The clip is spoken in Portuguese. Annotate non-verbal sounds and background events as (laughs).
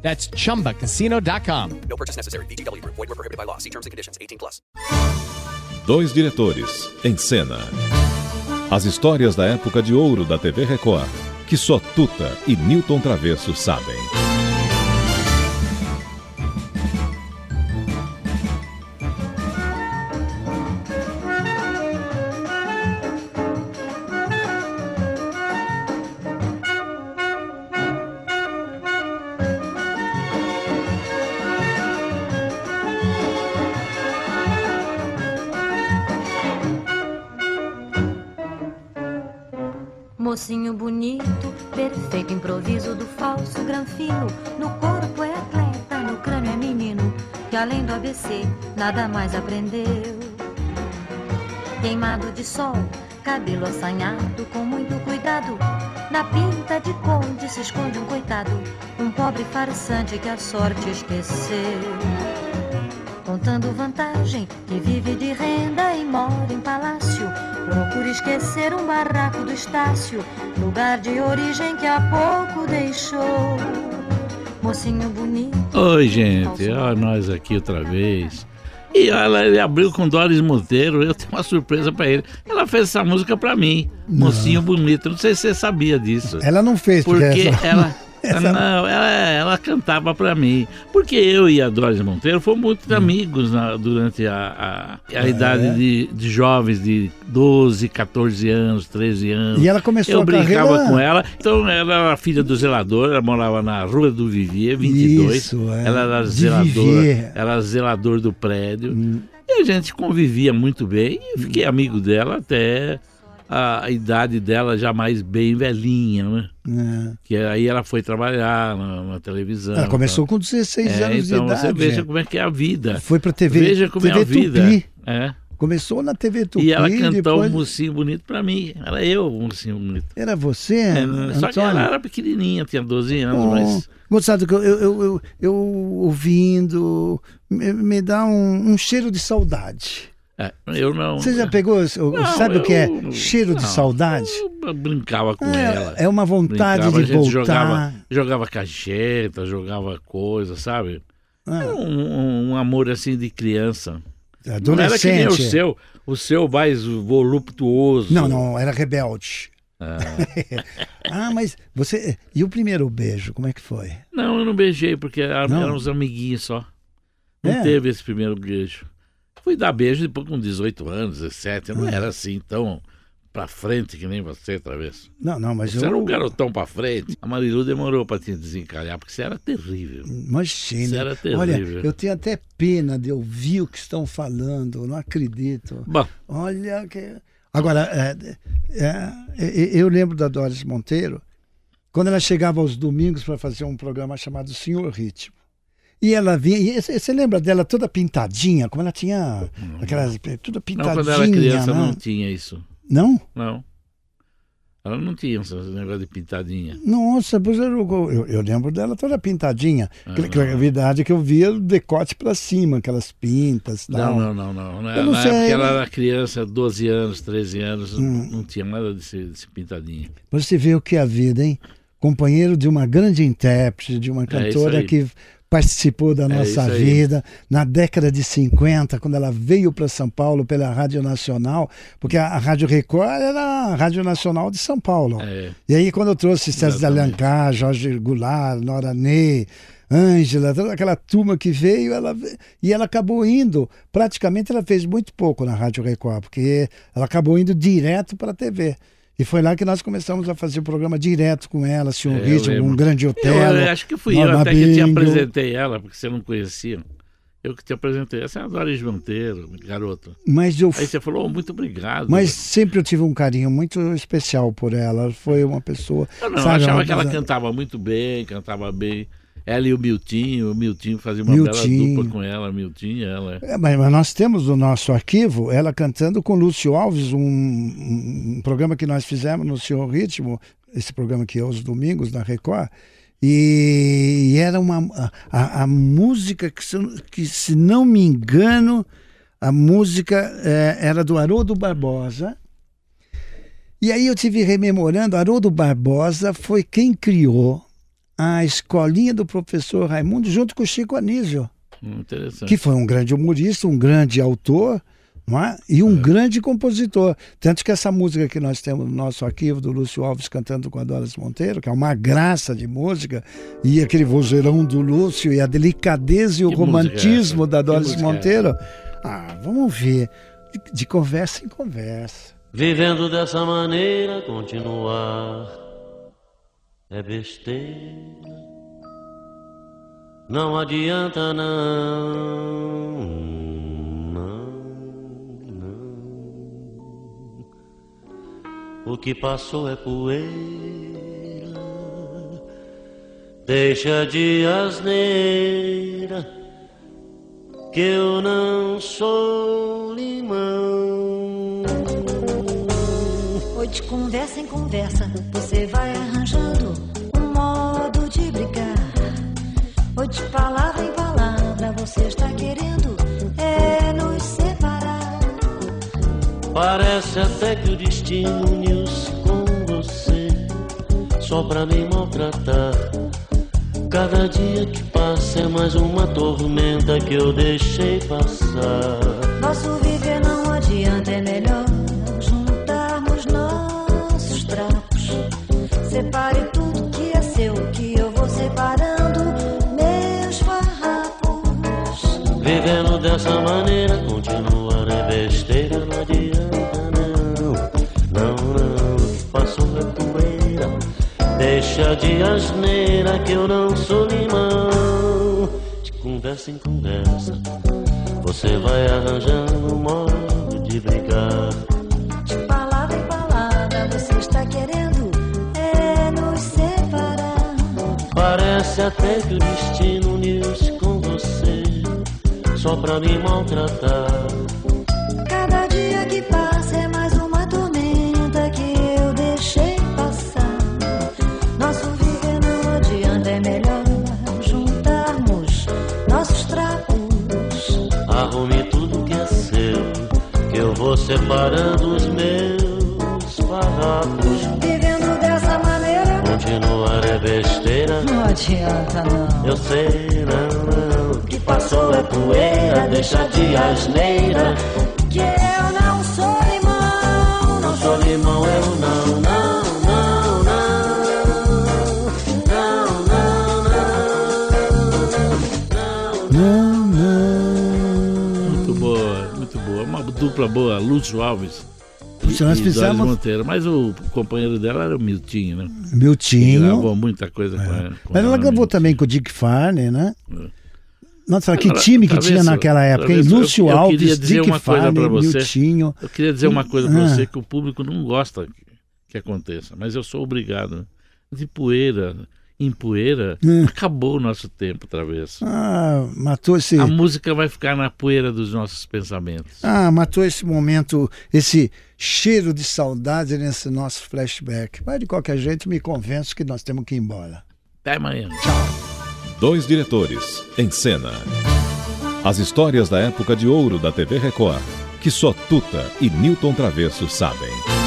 That's chumbacasino.com. No purchase necessary. VGW Group. Void were prohibited by law. See terms and conditions. 18 plus. Dois diretores em cena. As histórias da época de ouro da TV Record, que só Tuta e Newton Travesso sabem. Mocinho bonito, perfeito improviso do falso granfino. No corpo é atleta, no crânio é menino, que além do ABC nada mais aprendeu. Queimado de sol, cabelo assanhado, com muito cuidado. Na pinta de conde se esconde um coitado, um pobre farsante que a sorte esqueceu. Contando vantagem, que vive de renda e mora em palácio. Procura esquecer um barraco do Estácio, lugar de origem que há pouco deixou. Mocinho bonito. Oi, gente, ó, nós aqui outra vez. E ela, ele abriu com Doris Monteiro, eu tenho uma surpresa pra ele. Ela fez essa música pra mim, Mocinho Bonito. Não sei se você sabia disso. Ela não fez, porque, Porque essa- ela. (laughs) (laughs) essa- Não, ela, ela cantava pra mim. Porque eu e a Doris Monteiro fomos muito amigos na- durante a, a, a idade de, de jovens de 12, 14 anos, 13 anos. E ela começou Eu a brincava carreira- com ela. Então, ela era filha do zelador, ela morava na Rua do Vivier, 22. Isso, é. Ela era zeladora, Vivier. era zelador do prédio. Hum. E a gente convivia muito bem e fiquei amigo dela até a, idade dela já mais bem velhinha, né? É. Que aí ela foi trabalhar na, na televisão. Ela começou tá? com 16 É, anos então de idade. você veja gente. como é que é a vida. Foi pra TV, Veja como TV é a vida. Tupi. É. Começou na TV Tupi. E ela cantou depois... um mocinho bonito pra mim. Era eu, o mocinho bonito. Era você, É, só que ela era pequenininha, tinha 12 anos, Oh, mas... Eu, eu, eu, eu ouvindo, me, me dá um, um cheiro de saudade. É, eu não... Você já pegou, Não, sabe o que é eu- cheiro de não, saudade? Eu brincava com É, ela. é uma vontade Brincava, a de gente voltar. Jogava, jogava cacheta, jogava coisa, sabe? Ah, Era um, um- amor assim de criança. Não era que adolescente. nem o seu, o seu mais voluptuoso. Não, não, era rebelde. Ah. (laughs) ah, mas você. E o primeiro beijo, como é que foi? Não, eu não beijei, porque eram uns amiguinhos só. Não É? teve esse primeiro beijo. Fui dar beijo depois com 18 anos, 17. Eu não Ah. era assim tão pra frente que nem você, talvez. Não, não, mas Você eu. era um garotão pra frente. A Marilu demorou pra te desencalhar, porque você era terrível. Você Imagina. era terrível. Olha, eu tenho até pena de ouvir o que estão falando, não acredito. Bom, Olha que. Agora, é, é, é, eu lembro da Doris Monteiro, quando ela chegava aos domingos para fazer um programa chamado Senhor Ritmo. E ela vinha, e você lembra dela toda pintadinha, como ela tinha aquelas. Tudo não, pintadinha. quando eu era criança né? não tinha isso. Não? Não. Ela não tinha esse negócio de pintadinha. Nossa, pois eu, eu, eu lembro dela toda pintadinha. Ah, Aquela- aquela verdade que eu via o decote para cima, aquelas pintas. Não, tal. não, não, não. Na, Eu não na sei, época ela era criança, 12 anos, 13 anos, Hum. não tinha nada desse, desse pintadinha. Você vê o que é a vida, hein? Companheiro de uma grande intérprete, de uma É cantora aí. que participou da É nossa aí. vida na década de 50, quando ela veio para São Paulo pela Rádio Nacional, porque a, a Rádio Record era a Rádio Nacional de São Paulo. É, E aí, quando eu trouxe César. Alencar, Jorge Goulart, Nora Ney, Ângela, toda aquela turma que veio, ela, e ela acabou indo, praticamente ela fez muito pouco na Rádio Record, porque ela acabou indo direto para a TV. E foi lá que nós começamos a fazer o programa direto com ela, Senhor É, eu Ritmo, lembro. um grande eu, hotel. eu acho que fui eu até que te apresentei ela, porque você não conhecia. Eu que te apresentei. Essa é a Doris Monteiro, garoto. Mas eu Aí você falou, "Oh, muito obrigado. mas sempre eu tive um carinho muito especial por ela. Foi uma pessoa. Eu não, eu sabe, achava uma que ela cantava muito bem, cantava bem. Ela e o Miltinho, o Miltinho fazia uma Miltinho. bela dupla com ela, Miltinho e ela. É, mas, mas nós temos no nosso arquivo ela cantando com Lúcio Alves, um, um- programa que nós fizemos no Senhor Ritmo, esse programa que é os domingos na Record. E, e era uma a, a- a música que se, que, se não me engano, a música é, era do Haroldo Barbosa. E aí eu tive rememorando, Haroldo Barbosa foi quem criou a escolinha do professor Raimundo junto com o Chico Anísio Hum, interessante. que foi um grande humorista, um grande autor não é? e um grande compositor. Tanto que essa música que nós temos no nosso arquivo do Lúcio Alves cantando com a Doris Monteiro, que é uma graça de música, e aquele vozeirão do Lúcio, e a delicadeza e o Que é romantismo da Doris é Monteiro. Ah, vamos ver. De, de conversa em conversa. Vivendo dessa maneira, continuar é besteira. Não adianta não, não, não. O que passou é poeira. Deixa de asneira, que eu não sou limão. De conversa em conversa, você Parece até que o destino uniu-se com você Só pra me maltratar Cada dia que passa é mais uma tormenta que eu deixei passar Nosso viver não adianta, é melhor juntarmos nossos trapos. Separe tudo que é seu, que eu vou separando meus farrapos. Vivendo dessa maneira, continuar Deixa de asneira que eu não sou limão. De conversa em conversa Você vai arranjando um modo de brigar De palavra em palavra, você está querendo é nos separar. Parece até que o destino uniu-se com você Só pra me maltratar separando os meus farrapos. Vivendo dessa maneira, Continuar é besteira, não adianta não. eu sei, não, não. Que passou é poeira, deixa de asneira. Que eu não sou limão, Não sou limão, eu não, dupla boa, Lúcio Alves. Puxa, nós fizemos- Monteiro. Mas o companheiro dela era o Miltinho, né? Miltinho. gravou muita coisa com ela. com Mas ela né? gravou também com o Dick Farney, né? Nossa, que Ela- time que talvez tinha naquela época, hein? eu- Lúcio eu queria Alves, dizer Dick uma Farney, você. Miltinho. Eu queria dizer uma coisa pra Ah. você que o público não gosta que- que aconteça, mas eu sou obrigado. De poeira, em poeira, Hum. acabou o nosso tempo outra vez. Ah, matou esse... A música vai ficar na poeira dos nossos pensamentos. Ah, matou esse momento, esse cheiro de saudade nesse nosso flashback. Mas de qualquer jeito, me convenço que nós temos que ir embora. Até amanhã. Dois diretores em cena. As histórias da época de ouro da TV Record, que só Tuta e Newton Travesso sabem.